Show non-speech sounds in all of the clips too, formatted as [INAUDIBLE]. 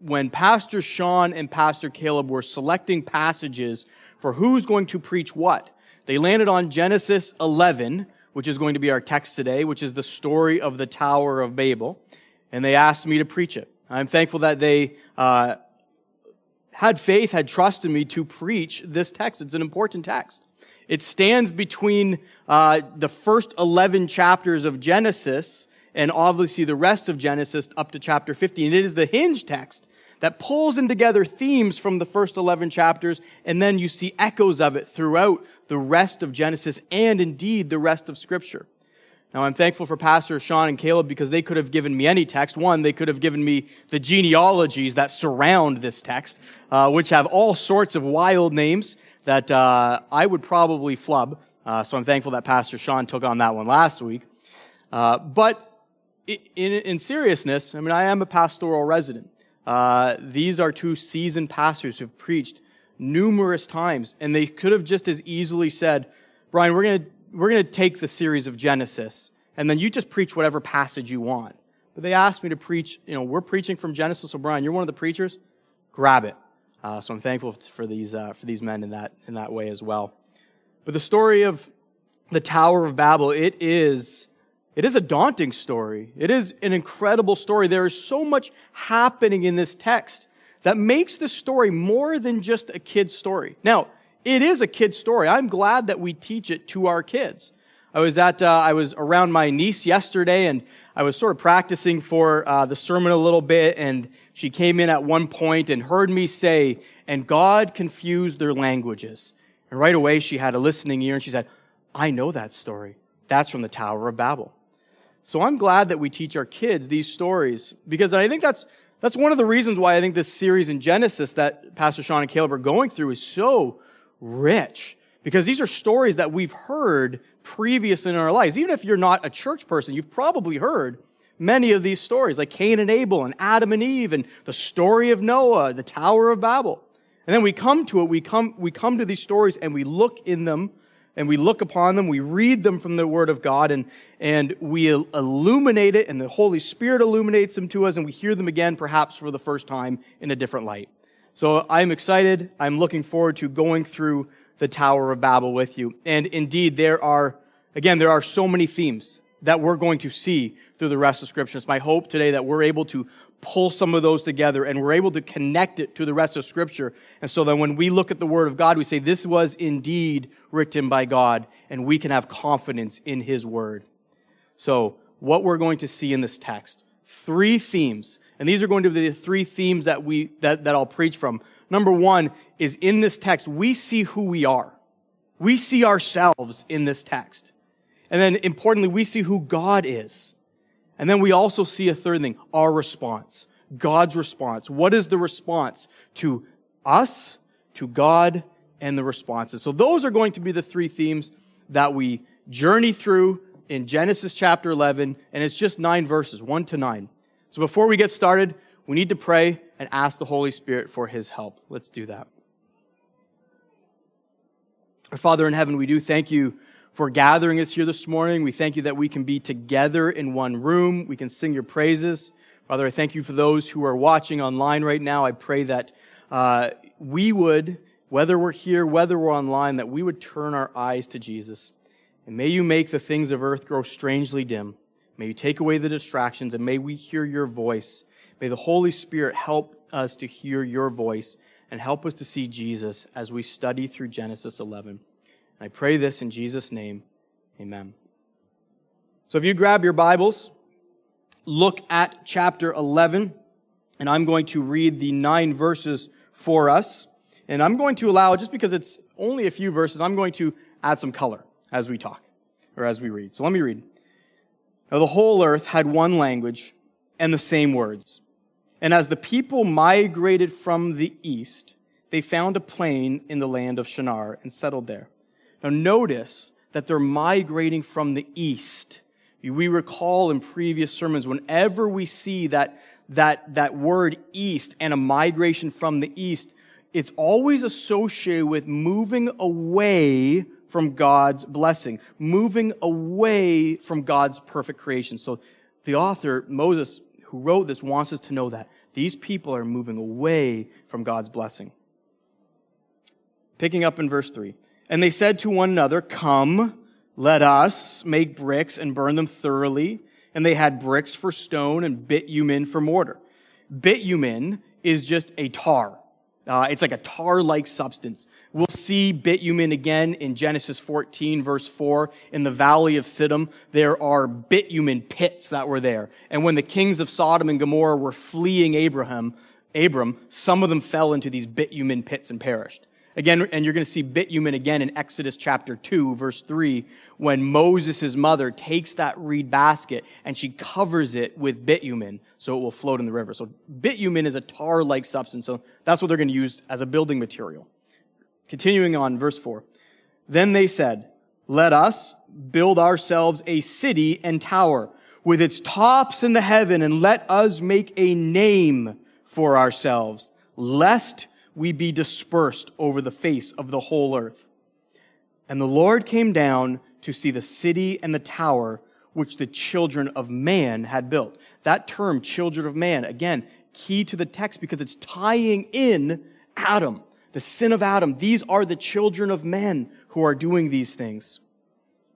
when Pastor Sean and Pastor Caleb were selecting passages for who's going to preach what, they landed on Genesis 11, which is going to be our text today, which is the story of the Tower of Babel. And they asked me to preach it. I'm thankful that they uh, had faith, had trust in me to preach this text. It's an important text. It stands between uh, the first 11 chapters of Genesis and obviously the rest of Genesis up to chapter 50. And it is the hinge text that pulls in together themes from the first 11 chapters, and then you see echoes of it throughout the rest of Genesis and indeed the rest of Scripture. Now, I'm thankful for Pastor Sean and Caleb because they could have given me any text. One, they could have given me the genealogies that surround this text, uh, which have all sorts of wild names that uh, I would probably flub. Uh, so I'm thankful that Pastor Sean took on that one last week. Uh, but in, in, seriousness, I mean, I am a pastoral resident. Uh, these are two seasoned pastors who've preached numerous times, and they could have just as easily said, Brian, we're going to we're going to take the series of Genesis, and then you just preach whatever passage you want. But they asked me to preach, you know, we're preaching from Genesis, so Brian, you're one of the preachers, grab it. Uh, so I'm thankful for these, uh, for these men in that, in that way as well. But the story of the Tower of Babel, it is, it is a daunting story. It is an incredible story. There is so much happening in this text that makes the story more than just a kid's story. Now, it is a kid's story. I'm glad that we teach it to our kids. I was at, uh, I was around my niece yesterday, and I was sort of practicing for uh, the sermon a little bit, and she came in at one point and heard me say, "And God confused their languages." And right away, she had a listening ear, and she said, "I know that story. That's from the Tower of Babel." So I'm glad that we teach our kids these stories because I think that's that's one of the reasons why I think this series in Genesis that Pastor Sean and Caleb are going through is so rich because these are stories that we've heard previous in our lives. Even if you're not a church person, you've probably heard many of these stories, like Cain and Abel, and Adam and Eve, and the story of Noah, the Tower of Babel. And then we come to it, we come, we come to these stories and we look in them and we look upon them, we read them from the Word of God, and, and we illuminate it, and the Holy Spirit illuminates them to us, and we hear them again, perhaps for the first time, in a different light. So I'm excited. I'm looking forward to going through the Tower of Babel with you. And indeed, there are, again, there are so many themes that we're going to see through the rest of Scripture. It's my hope today that we're able to pull some of those together and we're able to connect it to the rest of Scripture. And so that when we look at the Word of God, we say, this was indeed written by God, and we can have confidence in His Word. So, what we're going to see in this text three themes and these are going to be the three themes that, we, that, that I'll preach from. Number one is in this text, we see who we are. We see ourselves in this text. And then importantly, we see who God is. And then we also see a third thing, our response. God's response. What is the response to us, to God, and the responses? So those are going to be the three themes that we journey through in Genesis chapter 11, and it's just nine verses, one to nine. So before we get started, we need to pray and ask the Holy Spirit for his help. Let's do that. Our Father in heaven, we do thank you for gathering us here this morning. We thank you that we can be together in one room. We can sing your praises. Father, I thank you for those who are watching online right now. I pray that uh, we would, whether we're here, whether we're online, that we would turn our eyes to Jesus. And may you make the things of earth grow strangely dim. May you take away the distractions and may we hear your voice. May the Holy Spirit help us to hear your voice and help us to see Jesus as we study through Genesis 11. I pray this in Jesus' name. Amen. So if you grab your Bibles, look at chapter 11, and I'm going to read the nine verses for us. And I'm going to allow, just because it's only a few verses, I'm going to add some color as we talk or as we read. So let me read. Now, the whole earth had one language and the same words. And as the people migrated from the east, they found a plain in the land of Shinar and settled there. Now, notice that they're migrating from the east. We recall in previous sermons, whenever we see that, that, that word east and a migration from the east, it's always associated with moving away from God's blessing, moving away from God's perfect creation. So the author, Moses, who wrote this, wants us to know that. These people are moving away from God's blessing. Picking up in verse 3. And they said to one another, Come, let us make bricks and burn them thoroughly. And they had bricks for stone and bitumen for mortar. Bitumen is just a tar. Uh, it's like a tar like substance. We'll see bitumen again in Genesis 14, verse 4. In the valley of Siddim, there are bitumen pits that were there. And when the kings of Sodom and Gomorrah were fleeing Abraham, Abram, some of them fell into these bitumen pits and perished. Again, and you're going to see bitumen again in Exodus chapter 2, verse 3, when Moses' mother takes that reed basket and she covers it with bitumen so it will float in the river. So bitumen is a tar like substance. So that's what they're going to use as a building material. Continuing on, verse 4. Then they said, Let us build ourselves a city and tower with its tops in the heaven, and let us make a name for ourselves, lest we be dispersed over the face of the whole earth. And the Lord came down to see the city and the tower which the children of man had built. That term, children of man, again, key to the text because it's tying in Adam, the sin of Adam. These are the children of men who are doing these things.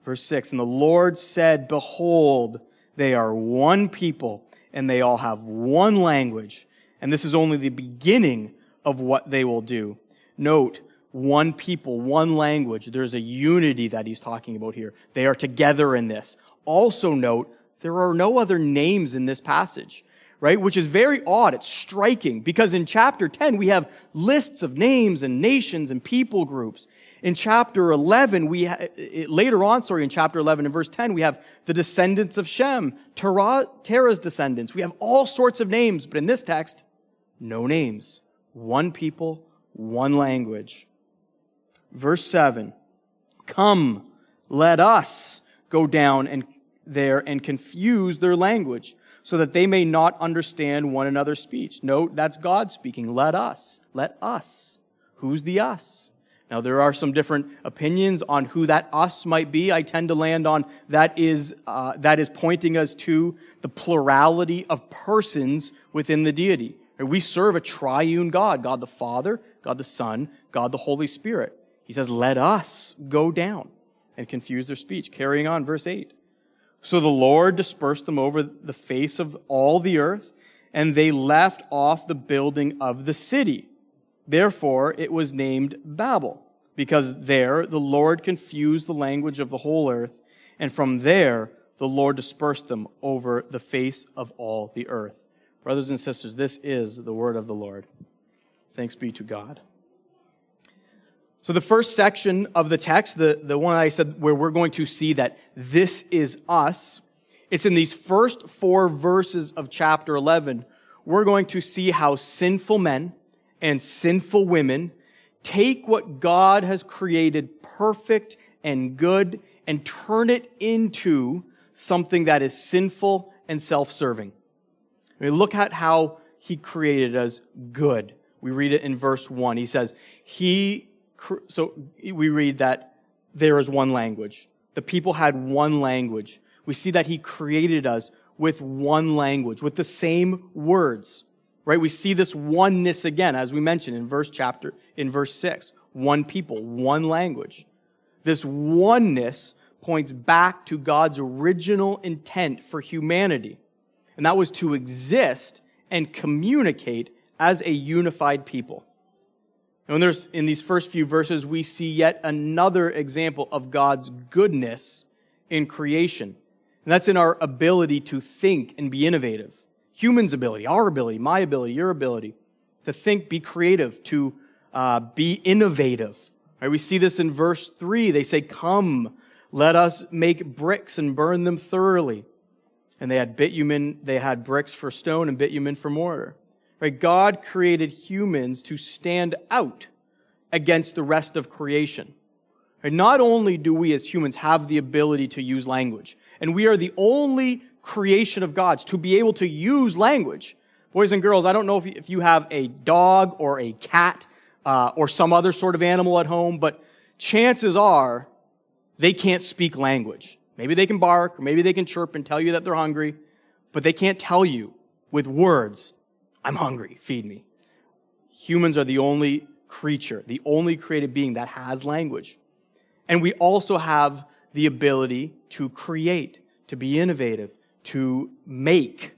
Verse 6 And the Lord said, Behold, they are one people, and they all have one language. And this is only the beginning of what they will do. Note, one people, one language. There's a unity that he's talking about here. They are together in this. Also, note, there are no other names in this passage, right? Which is very odd. It's striking because in chapter 10, we have lists of names and nations and people groups. In chapter 11, we ha- later on, sorry, in chapter 11 and verse 10, we have the descendants of Shem, Terah, Terah's descendants. We have all sorts of names, but in this text, no names one people, one language. Verse 7 Come, let us go down and there and confuse their language so that they may not understand one another's speech. Note that's God speaking. Let us. Let us. Who's the us? Now, there are some different opinions on who that us might be. I tend to land on that is, uh, that is pointing us to the plurality of persons within the deity. We serve a triune God God the Father, God the Son, God the Holy Spirit. He says, Let us go down and confuse their speech. Carrying on, verse 8. So the Lord dispersed them over the face of all the earth, and they left off the building of the city. Therefore, it was named Babel, because there the Lord confused the language of the whole earth, and from there the Lord dispersed them over the face of all the earth. Brothers and sisters, this is the word of the Lord. Thanks be to God. So, the first section of the text, the, the one I said where we're going to see that this is us, it's in these first four verses of chapter 11. We're going to see how sinful men and sinful women take what God has created perfect and good and turn it into something that is sinful and self serving. I mean, look at how he created us good. We read it in verse 1. He says, He, so we read that there is one language. The people had one language. We see that he created us with one language, with the same words. Right? We see this oneness again, as we mentioned in verse chapter, in verse 6. One people, one language. This oneness points back to God's original intent for humanity and that was to exist and communicate as a unified people. And there's, in these first few verses, we see yet another example of God's goodness in creation. And that's in our ability to think and be innovative. Humans' ability, our ability, my ability, your ability to think, be creative, to uh, be innovative. Right? We see this in verse 3. They say, Come, let us make bricks and burn them thoroughly and they had bitumen, they had bricks for stone and bitumen for mortar. Right? God created humans to stand out against the rest of creation. Right? Not only do we as humans have the ability to use language, and we are the only creation of God's to be able to use language. Boys and girls, I don't know if you have a dog or a cat uh, or some other sort of animal at home, but chances are they can't speak language. Maybe they can bark, or maybe they can chirp and tell you that they're hungry, but they can't tell you with words I'm hungry, feed me. Humans are the only creature, the only created being that has language. And we also have the ability to create, to be innovative, to make.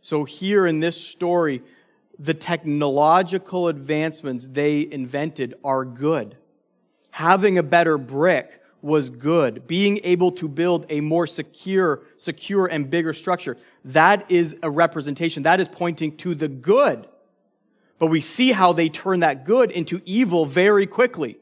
So, here in this story, the technological advancements they invented are good. Having a better brick was good. Being able to build a more secure, secure and bigger structure, that is a representation. That is pointing to the good. But we see how they turn that good into evil very quickly.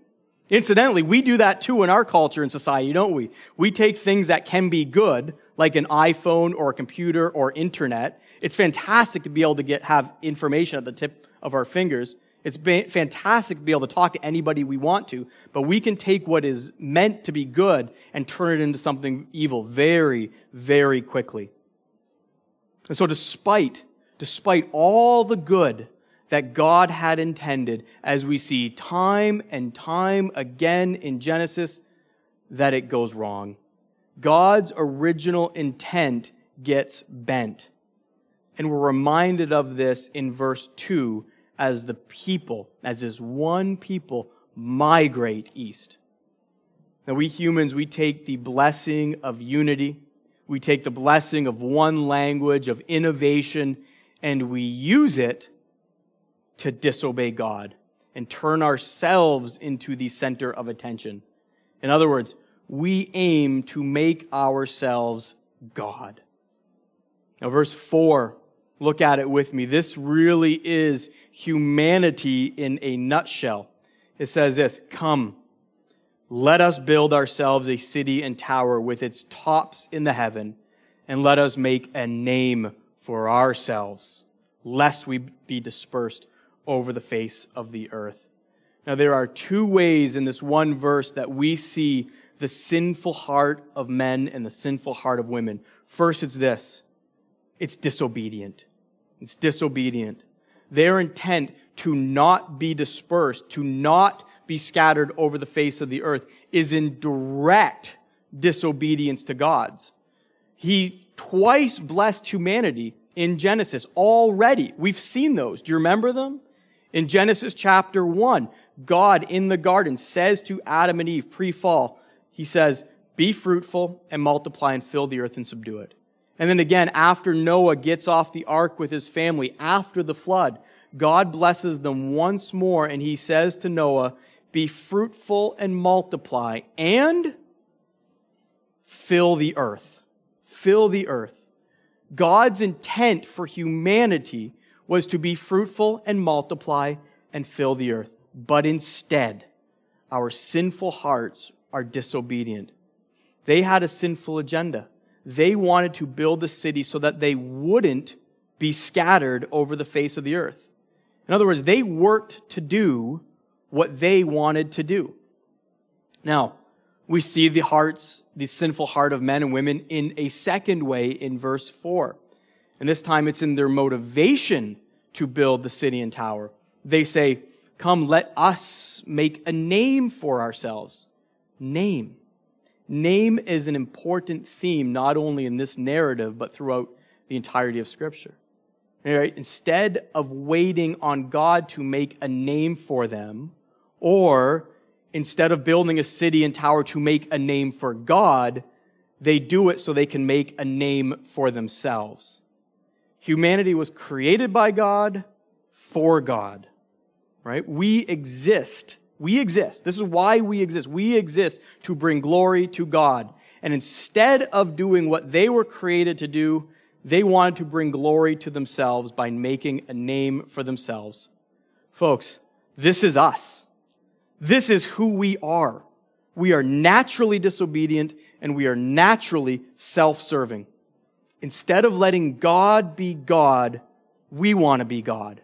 Incidentally, we do that too in our culture and society, don't we? We take things that can be good, like an iPhone or a computer or internet. It's fantastic to be able to get, have information at the tip of our fingers. It's fantastic to be able to talk to anybody we want to, but we can take what is meant to be good and turn it into something evil very, very quickly. And so despite, despite all the good that God had intended, as we see time and time again in Genesis, that it goes wrong. God's original intent gets bent. And we're reminded of this in verse 2 as the people, as this one people, migrate east. Now, we humans, we take the blessing of unity, we take the blessing of one language, of innovation, and we use it to disobey God and turn ourselves into the center of attention. In other words, we aim to make ourselves God. Now, verse 4, look at it with me. This really is humanity in a nutshell. It says this Come, let us build ourselves a city and tower with its tops in the heaven, and let us make a name for ourselves, lest we be dispersed over the face of the earth. Now, there are two ways in this one verse that we see the sinful heart of men and the sinful heart of women. First, it's this it's disobedient. It's disobedient. Their intent to not be dispersed, to not be scattered over the face of the earth, is in direct disobedience to God's. He twice blessed humanity in Genesis already. We've seen those. Do you remember them? In Genesis chapter 1, God in the garden says to Adam and Eve pre fall, He says, Be fruitful and multiply and fill the earth and subdue it. And then again, after Noah gets off the ark with his family, after the flood, God blesses them once more and he says to Noah, Be fruitful and multiply and fill the earth. Fill the earth. God's intent for humanity was to be fruitful and multiply and fill the earth. But instead, our sinful hearts are disobedient. They had a sinful agenda. They wanted to build the city so that they wouldn't be scattered over the face of the earth. In other words, they worked to do what they wanted to do. Now, we see the hearts, the sinful heart of men and women in a second way in verse 4. And this time it's in their motivation to build the city and tower. They say, Come, let us make a name for ourselves. Name. Name is an important theme, not only in this narrative, but throughout the entirety of Scripture. Right? Instead of waiting on God to make a name for them, or instead of building a city and tower to make a name for God, they do it so they can make a name for themselves. Humanity was created by God for God, right? We exist. We exist. This is why we exist. We exist to bring glory to God. And instead of doing what they were created to do, they wanted to bring glory to themselves by making a name for themselves. Folks, this is us. This is who we are. We are naturally disobedient and we are naturally self serving. Instead of letting God be God, we want to be God.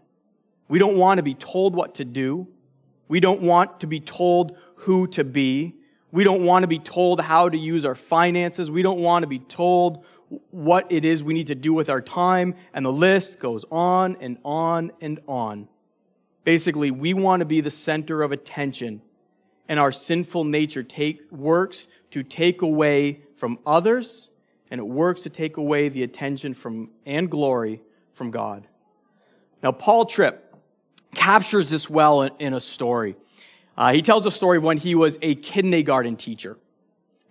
We don't want to be told what to do. We don't want to be told who to be. We don't want to be told how to use our finances. We don't want to be told what it is we need to do with our time. And the list goes on and on and on. Basically, we want to be the center of attention, and our sinful nature take, works to take away from others and it works to take away the attention from and glory from God. Now, Paul Tripp captures this well in, in a story. Uh, he tells a story when he was a kindergarten teacher.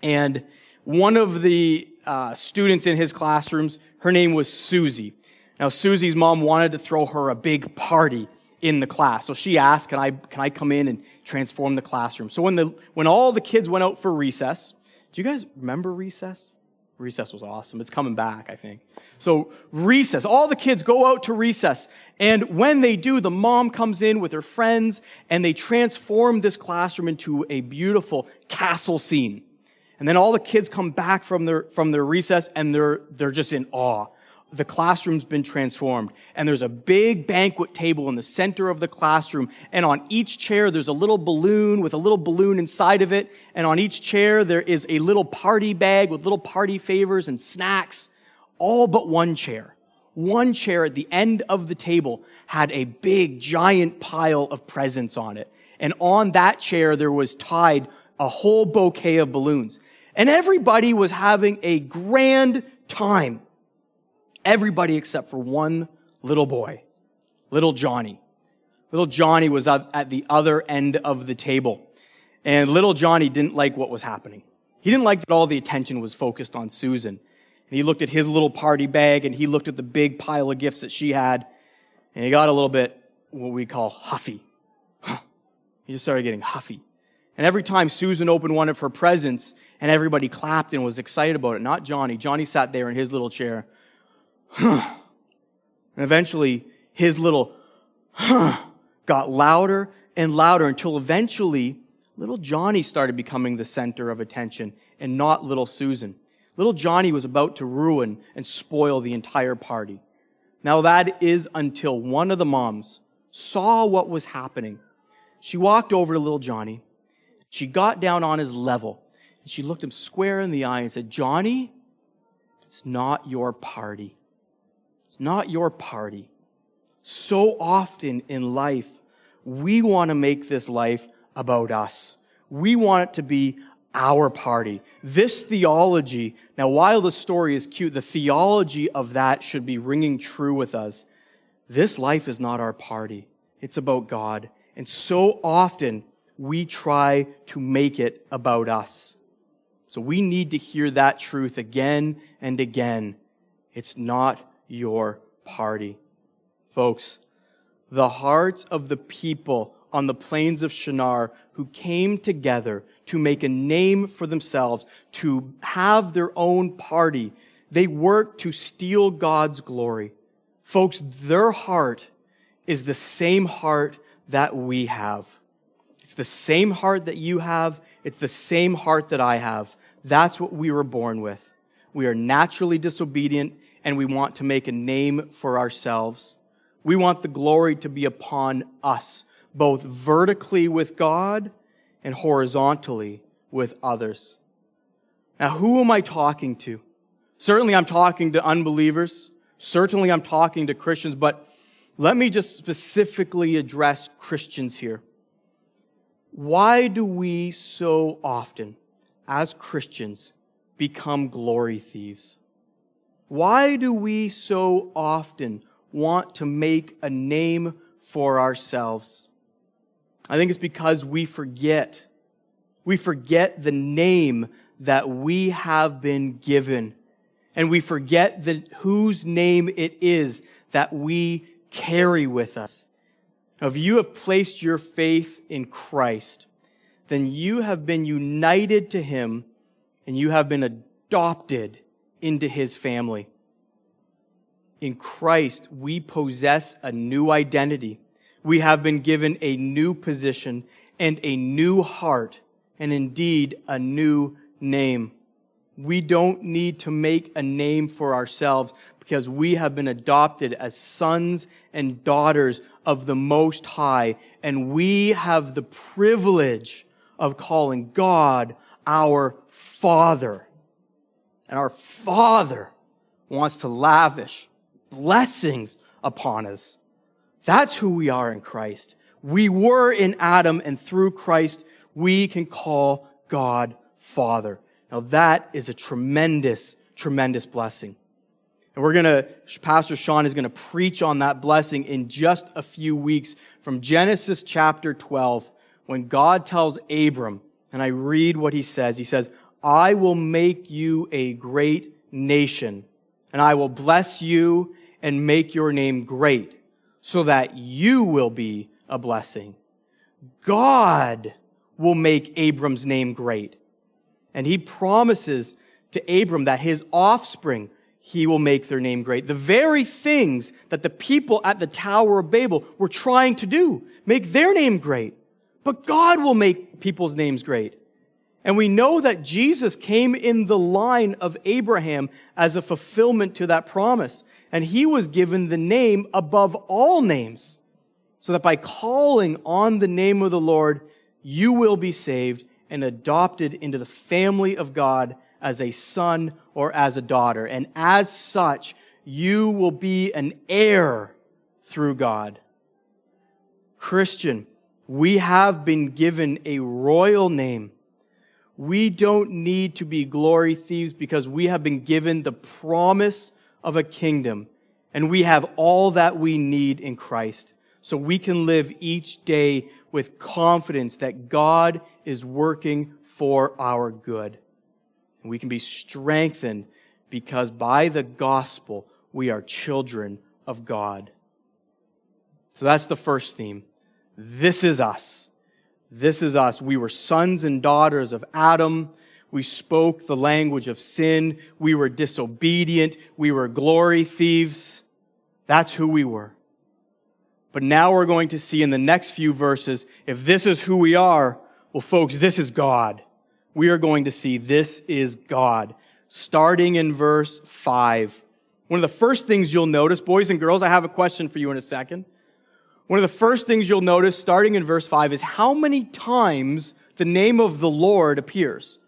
And one of the uh, students in his classrooms, her name was Susie. Now, Susie's mom wanted to throw her a big party in the class. So she asked, Can I, can I come in and transform the classroom? So when, the, when all the kids went out for recess, do you guys remember recess? Recess was awesome. It's coming back, I think. So, recess. All the kids go out to recess. And when they do, the mom comes in with her friends and they transform this classroom into a beautiful castle scene. And then all the kids come back from their, from their recess and they're, they're just in awe the classroom's been transformed. And there's a big banquet table in the center of the classroom. And on each chair, there's a little balloon with a little balloon inside of it. And on each chair, there is a little party bag with little party favors and snacks. All but one chair. One chair at the end of the table had a big, giant pile of presents on it. And on that chair, there was tied a whole bouquet of balloons. And everybody was having a grand time everybody except for one little boy, little Johnny. Little Johnny was at the other end of the table. And little Johnny didn't like what was happening. He didn't like that all the attention was focused on Susan. And he looked at his little party bag and he looked at the big pile of gifts that she had. And he got a little bit what we call huffy. He just started getting huffy. And every time Susan opened one of her presents and everybody clapped and was excited about it, not Johnny. Johnny sat there in his little chair and [SIGHS] eventually, his little [SIGHS] got louder and louder until eventually, little Johnny started becoming the center of attention and not little Susan. Little Johnny was about to ruin and spoil the entire party. Now, that is until one of the moms saw what was happening. She walked over to little Johnny. She got down on his level. And she looked him square in the eye and said, Johnny, it's not your party. It's not your party. So often in life, we want to make this life about us. We want it to be our party. This theology, now while the story is cute, the theology of that should be ringing true with us. This life is not our party. It's about God. And so often we try to make it about us. So we need to hear that truth again and again. It's not your party. Folks, the hearts of the people on the plains of Shinar who came together to make a name for themselves, to have their own party, they worked to steal God's glory. Folks, their heart is the same heart that we have. It's the same heart that you have. It's the same heart that I have. That's what we were born with. We are naturally disobedient and we want to make a name for ourselves. We want the glory to be upon us, both vertically with God and horizontally with others. Now, who am I talking to? Certainly, I'm talking to unbelievers. Certainly, I'm talking to Christians, but let me just specifically address Christians here. Why do we so often, as Christians, become glory thieves? Why do we so often want to make a name for ourselves? I think it's because we forget. We forget the name that we have been given. And we forget the, whose name it is that we carry with us. Now, if you have placed your faith in Christ, then you have been united to Him and you have been adopted into his family. In Christ, we possess a new identity. We have been given a new position and a new heart, and indeed a new name. We don't need to make a name for ourselves because we have been adopted as sons and daughters of the Most High, and we have the privilege of calling God our Father. And our Father wants to lavish blessings upon us. That's who we are in Christ. We were in Adam, and through Christ, we can call God Father. Now, that is a tremendous, tremendous blessing. And we're going to, Pastor Sean is going to preach on that blessing in just a few weeks from Genesis chapter 12, when God tells Abram, and I read what he says. He says, I will make you a great nation, and I will bless you and make your name great, so that you will be a blessing. God will make Abram's name great. And he promises to Abram that his offspring, he will make their name great. The very things that the people at the Tower of Babel were trying to do, make their name great. But God will make people's names great. And we know that Jesus came in the line of Abraham as a fulfillment to that promise. And he was given the name above all names, so that by calling on the name of the Lord, you will be saved and adopted into the family of God as a son or as a daughter. And as such, you will be an heir through God. Christian, we have been given a royal name we don't need to be glory thieves because we have been given the promise of a kingdom and we have all that we need in Christ. So we can live each day with confidence that God is working for our good. And we can be strengthened because by the gospel we are children of God. So that's the first theme. This is us. This is us. We were sons and daughters of Adam. We spoke the language of sin. We were disobedient. We were glory thieves. That's who we were. But now we're going to see in the next few verses if this is who we are, well, folks, this is God. We are going to see this is God. Starting in verse 5. One of the first things you'll notice, boys and girls, I have a question for you in a second. One of the first things you'll notice starting in verse 5 is how many times the name of the Lord appears.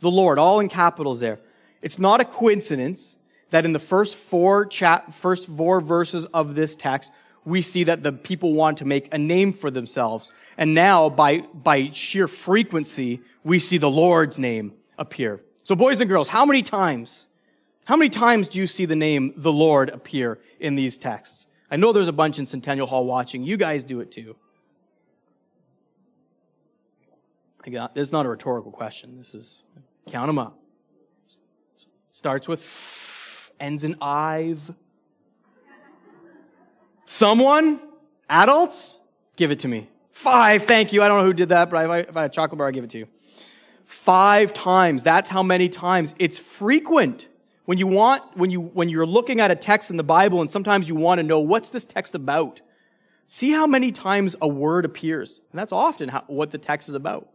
The Lord, all in capitals there. It's not a coincidence that in the first four, chat, first four verses of this text, we see that the people want to make a name for themselves. And now, by, by sheer frequency, we see the Lord's name appear. So, boys and girls, how many times? How many times do you see the name the Lord appear in these texts? I know there's a bunch in Centennial Hall watching. You guys do it too. I got, this is not a rhetorical question. This is count them up. Starts with ends in Ive. Someone? Adults? Give it to me. Five, thank you. I don't know who did that, but if I had a chocolate bar, I'll give it to you. Five times. That's how many times. It's frequent when you want when you when you're looking at a text in the bible and sometimes you want to know what's this text about? See how many times a word appears and that's often how, what the text is about.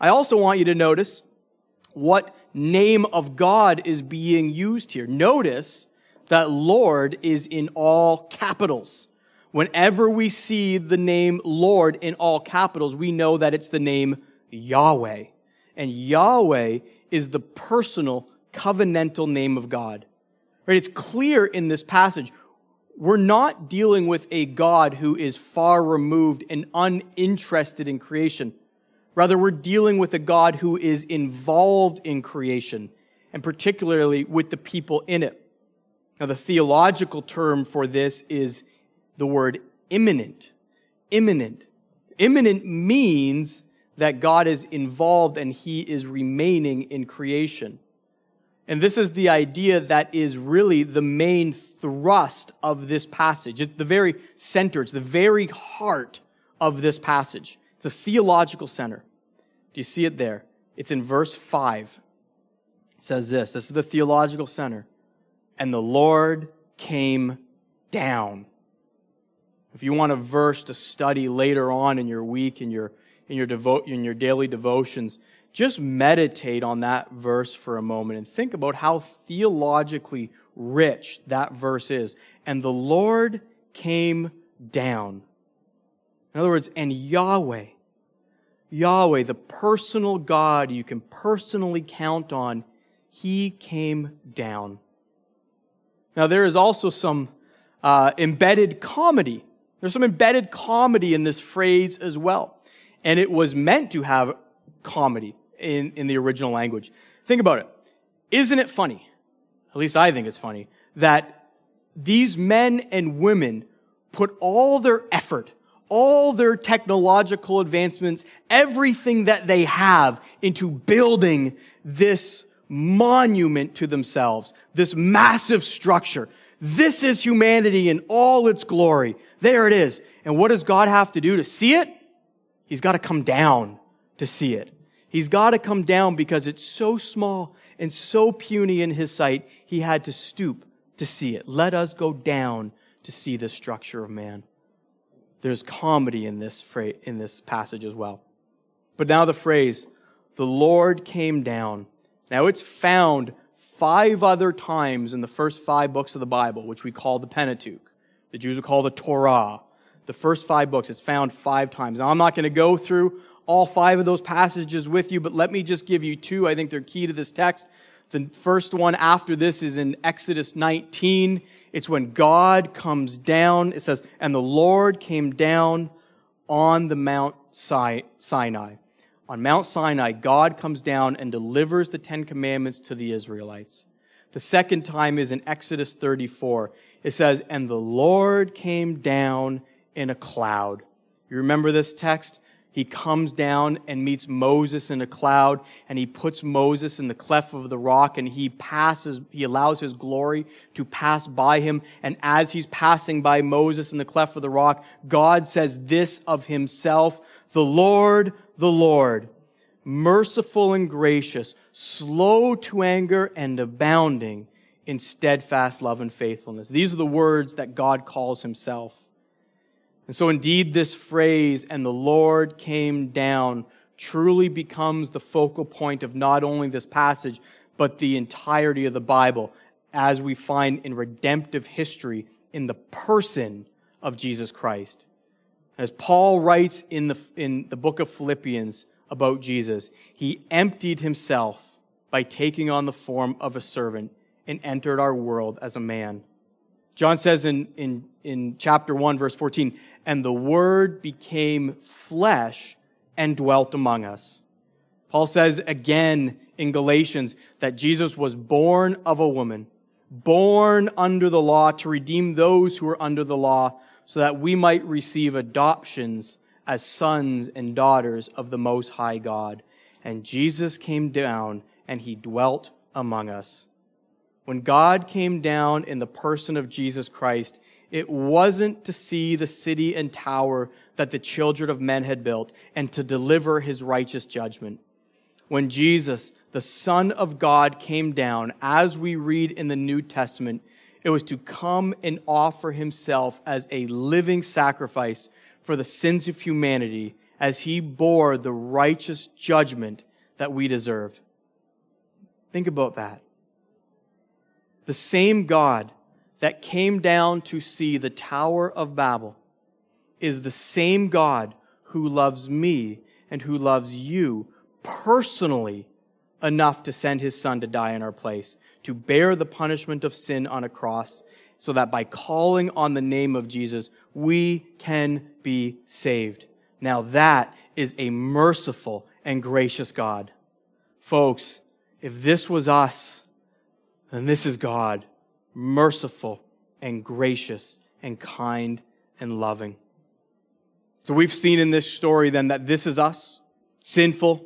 I also want you to notice what name of god is being used here. Notice that lord is in all capitals. Whenever we see the name lord in all capitals we know that it's the name yahweh. And yahweh is the personal covenantal name of God. Right? It's clear in this passage. We're not dealing with a God who is far removed and uninterested in creation. Rather, we're dealing with a God who is involved in creation, and particularly with the people in it. Now, the theological term for this is the word immanent. Immanent. Immanent means that God is involved and he is remaining in creation. And this is the idea that is really the main thrust of this passage. It's the very center, it's the very heart of this passage. It's the theological center. Do you see it there? It's in verse 5. It says this this is the theological center. And the Lord came down. If you want a verse to study later on in your week, in your, in your, devo- in your daily devotions, just meditate on that verse for a moment and think about how theologically rich that verse is. And the Lord came down. In other words, and Yahweh, Yahweh, the personal God you can personally count on, he came down. Now, there is also some uh, embedded comedy. There's some embedded comedy in this phrase as well. And it was meant to have comedy in, in the original language. Think about it. Isn't it funny? At least I think it's funny that these men and women put all their effort, all their technological advancements, everything that they have into building this monument to themselves, this massive structure. This is humanity in all its glory. There it is. And what does God have to do to see it? He's got to come down to see it. He's got to come down because it's so small and so puny in his sight, he had to stoop to see it. Let us go down to see the structure of man. There's comedy in this phrase, in this passage as well. But now the phrase, the Lord came down. Now it's found five other times in the first five books of the Bible, which we call the Pentateuch. The Jews would call the Torah. The first five books, it's found five times. Now I'm not going to go through all five of those passages with you, but let me just give you two. I think they're key to this text. The first one after this is in Exodus 19. It's when God comes down. It says, And the Lord came down on the Mount Sinai. On Mount Sinai, God comes down and delivers the Ten Commandments to the Israelites. The second time is in Exodus 34. It says, And the Lord came down in a cloud. You remember this text? He comes down and meets Moses in a cloud, and he puts Moses in the cleft of the rock, and he passes, he allows his glory to pass by him. And as he's passing by Moses in the cleft of the rock, God says this of himself The Lord, the Lord, merciful and gracious, slow to anger, and abounding in steadfast love and faithfulness. These are the words that God calls himself. And so, indeed, this phrase, and the Lord came down, truly becomes the focal point of not only this passage, but the entirety of the Bible, as we find in redemptive history in the person of Jesus Christ. As Paul writes in the, in the book of Philippians about Jesus, he emptied himself by taking on the form of a servant and entered our world as a man. John says in, in, in chapter 1, verse 14, and the Word became flesh and dwelt among us. Paul says again in Galatians that Jesus was born of a woman, born under the law to redeem those who are under the law, so that we might receive adoptions as sons and daughters of the Most High God. And Jesus came down and he dwelt among us. When God came down in the person of Jesus Christ, it wasn't to see the city and tower that the children of men had built and to deliver his righteous judgment. When Jesus, the Son of God, came down, as we read in the New Testament, it was to come and offer himself as a living sacrifice for the sins of humanity as he bore the righteous judgment that we deserved. Think about that. The same God that came down to see the Tower of Babel is the same God who loves me and who loves you personally enough to send his son to die in our place, to bear the punishment of sin on a cross, so that by calling on the name of Jesus, we can be saved. Now that is a merciful and gracious God. Folks, if this was us, then this is God merciful and gracious and kind and loving. So we've seen in this story then that this is us, sinful,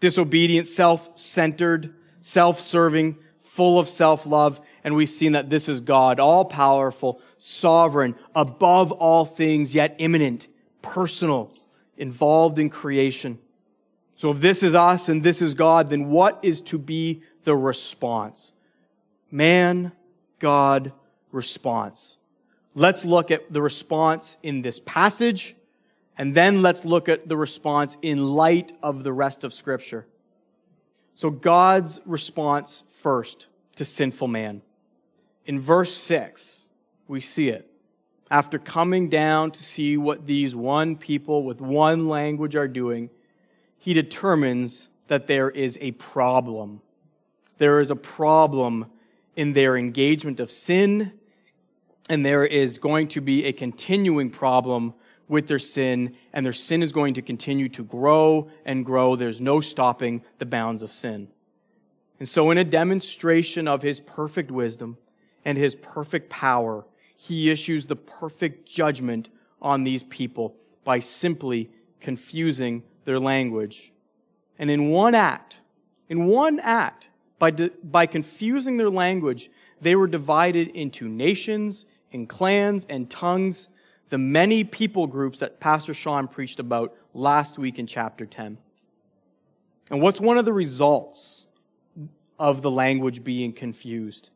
disobedient, self-centered, self-serving, full of self-love, and we've seen that this is God, all-powerful, sovereign, above all things, yet immanent, personal, involved in creation. So if this is us and this is God, then what is to be the response? Man God response. Let's look at the response in this passage, and then let's look at the response in light of the rest of Scripture. So, God's response first to sinful man. In verse 6, we see it. After coming down to see what these one people with one language are doing, he determines that there is a problem. There is a problem in their engagement of sin, and there is going to be a continuing problem with their sin, and their sin is going to continue to grow and grow. There's no stopping the bounds of sin. And so, in a demonstration of his perfect wisdom and his perfect power, he issues the perfect judgment on these people by simply confusing their language. And in one act, in one act, by, by confusing their language, they were divided into nations and clans and tongues, the many people groups that Pastor Sean preached about last week in chapter 10. And what's one of the results of the language being confused?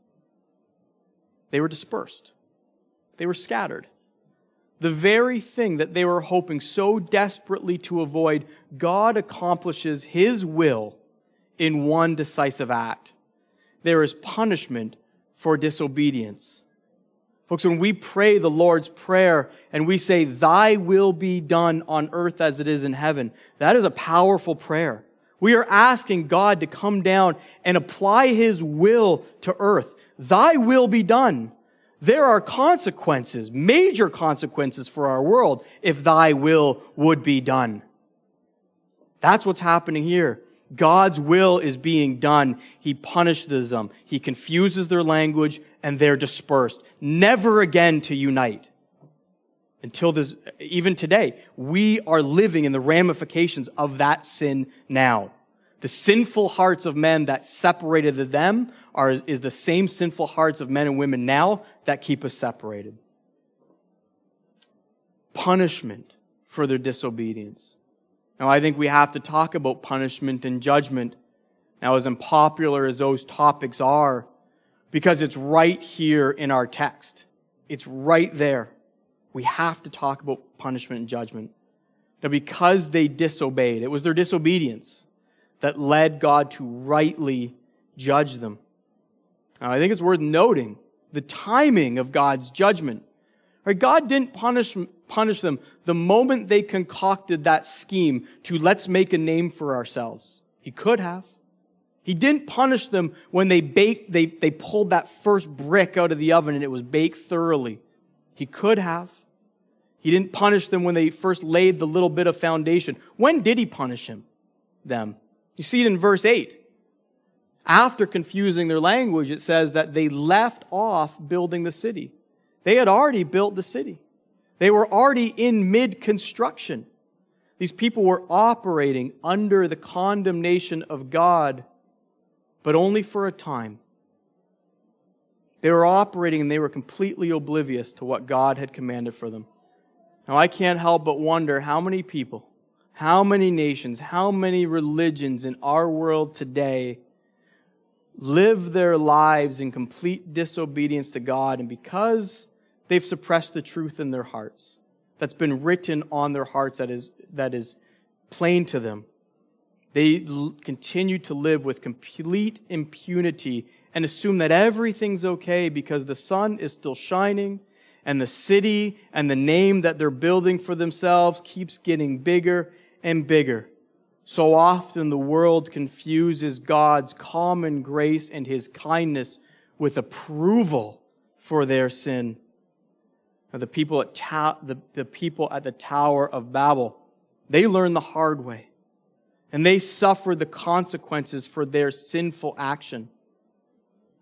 They were dispersed, they were scattered. The very thing that they were hoping so desperately to avoid, God accomplishes His will in one decisive act. There is punishment for disobedience. Folks, when we pray the Lord's Prayer and we say, Thy will be done on earth as it is in heaven, that is a powerful prayer. We are asking God to come down and apply His will to earth. Thy will be done. There are consequences, major consequences for our world if Thy will would be done. That's what's happening here. God's will is being done. He punishes them. He confuses their language and they're dispersed, never again to unite. Until this, even today, we are living in the ramifications of that sin now. The sinful hearts of men that separated them are, is the same sinful hearts of men and women now that keep us separated. Punishment for their disobedience. Now, I think we have to talk about punishment and judgment. Now, as unpopular as those topics are, because it's right here in our text. It's right there. We have to talk about punishment and judgment. Now, because they disobeyed, it was their disobedience that led God to rightly judge them. Now, I think it's worth noting the timing of God's judgment. Right? God didn't punish, punish them the moment they concocted that scheme to let's make a name for ourselves. He could have. He didn't punish them when they baked, they, they pulled that first brick out of the oven and it was baked thoroughly. He could have. He didn't punish them when they first laid the little bit of foundation. When did he punish him? Them. You see it in verse 8. After confusing their language, it says that they left off building the city. They had already built the city. They were already in mid construction. These people were operating under the condemnation of God but only for a time. They were operating and they were completely oblivious to what God had commanded for them. Now, I can't help but wonder how many people, how many nations, how many religions in our world today live their lives in complete disobedience to God, and because they've suppressed the truth in their hearts, that's been written on their hearts that is, that is plain to them, they l- continue to live with complete impunity and assume that everything's okay because the sun is still shining and the city and the name that they're building for themselves keeps getting bigger and bigger. So often the world confuses God's common grace and his kindness with approval for their sin. The people at ta- the, the people at the Tower of Babel, they learned the hard way and they suffered the consequences for their sinful action.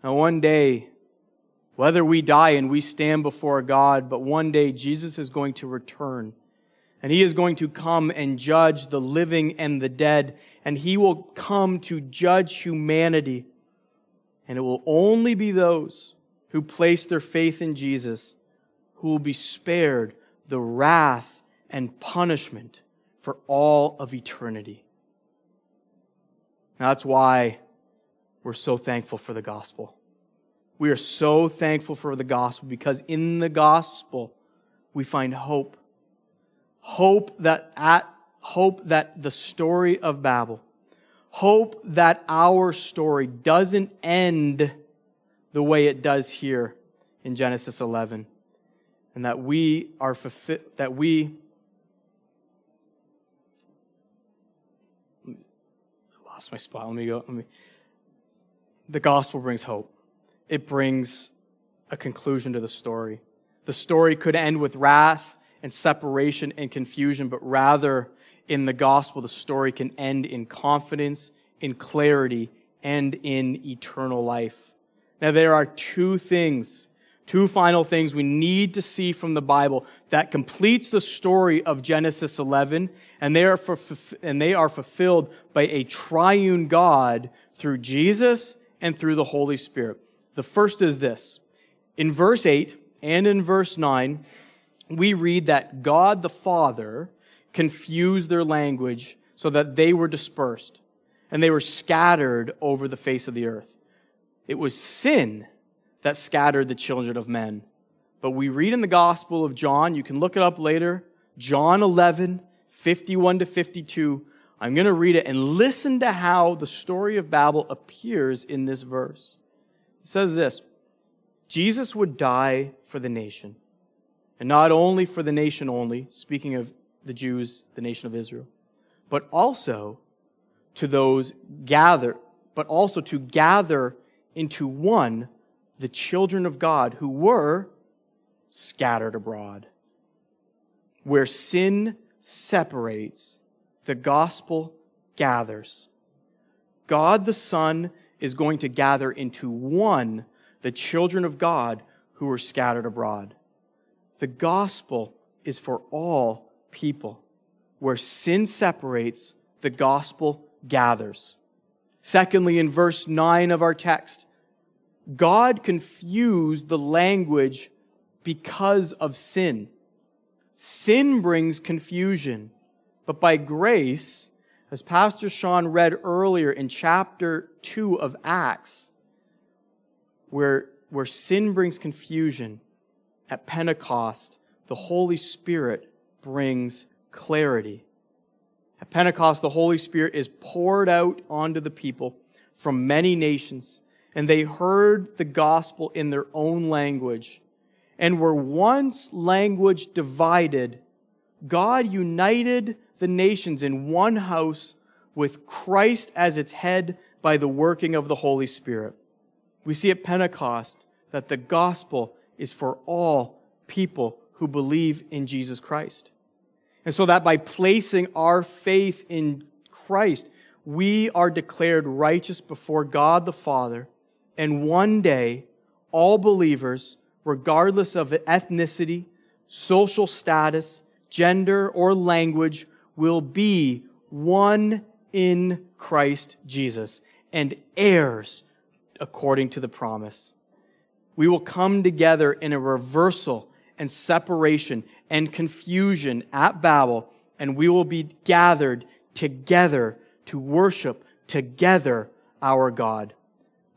Now, one day, whether we die and we stand before God, but one day Jesus is going to return. And he is going to come and judge the living and the dead. And he will come to judge humanity. And it will only be those who place their faith in Jesus who will be spared the wrath and punishment for all of eternity. Now, That's why we're so thankful for the gospel. We are so thankful for the gospel because in the gospel we find hope. Hope that at hope that the story of Babel, hope that our story doesn't end the way it does here in Genesis 11 and that we are fulfilled that we lost my spot. Let me go. Let me. The gospel brings hope. It brings a conclusion to the story. The story could end with wrath and separation and confusion, but rather in the gospel, the story can end in confidence, in clarity, and in eternal life. Now, there are two things, Two final things we need to see from the Bible that completes the story of Genesis 11, and they are, for, and they are fulfilled by a triune God through Jesus and through the Holy Spirit. The first is this. In verse 8 and in verse 9, we read that God the Father confused their language so that they were dispersed and they were scattered over the face of the earth. It was sin that scattered the children of men. But we read in the Gospel of John, you can look it up later, John 11, 51 to 52. I'm going to read it and listen to how the story of Babel appears in this verse. It says this Jesus would die for the nation, and not only for the nation only, speaking of the Jews, the nation of Israel, but also to those gather, but also to gather into one the children of God who were scattered abroad. Where sin separates, the gospel gathers. God the Son is going to gather into one the children of God who were scattered abroad. The gospel is for all people. Where sin separates, the gospel gathers. Secondly, in verse 9 of our text, God confused the language because of sin. Sin brings confusion, but by grace, as Pastor Sean read earlier in chapter 2 of Acts, where, where sin brings confusion, at Pentecost, the Holy Spirit brings clarity. At Pentecost, the Holy Spirit is poured out onto the people from many nations and they heard the gospel in their own language and were once language divided, God united the nations in one house with Christ as its head by the working of the Holy Spirit. We see at Pentecost that the gospel is for all people who believe in Jesus Christ. And so that by placing our faith in Christ, we are declared righteous before God the Father and one day, all believers, regardless of ethnicity, social status, gender, or language, will be one in Christ Jesus and heirs according to the promise. We will come together in a reversal and separation and confusion at Babel, and we will be gathered together to worship together our God.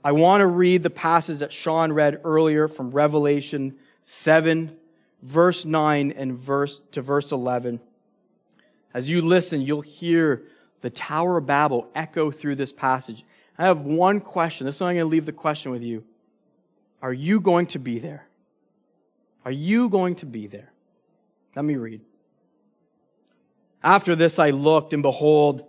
I want to read the passage that Sean read earlier from Revelation 7, verse 9 and verse to verse 11. As you listen, you'll hear the Tower of Babel echo through this passage. I have one question. This is I'm going to leave the question with you. Are you going to be there? Are you going to be there? Let me read. After this, I looked, and behold,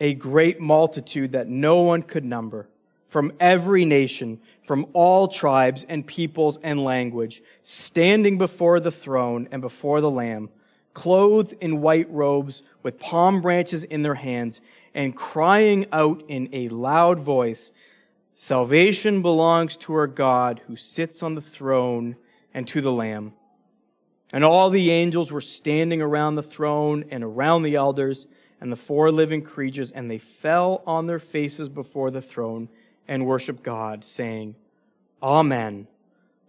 a great multitude that no one could number from every nation, from all tribes and peoples and language, standing before the throne and before the Lamb, clothed in white robes, with palm branches in their hands, and crying out in a loud voice Salvation belongs to our God who sits on the throne and to the Lamb. And all the angels were standing around the throne and around the elders and the four living creatures, and they fell on their faces before the throne and worship God, saying, Amen.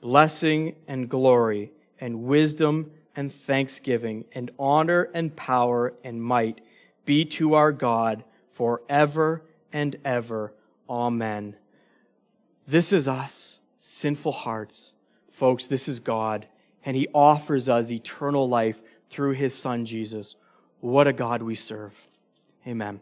Blessing and glory and wisdom and thanksgiving and honor and power and might be to our God forever and ever. Amen. This is us, sinful hearts. Folks, this is God, and He offers us eternal life through His Son, Jesus. What a God we serve. Amen.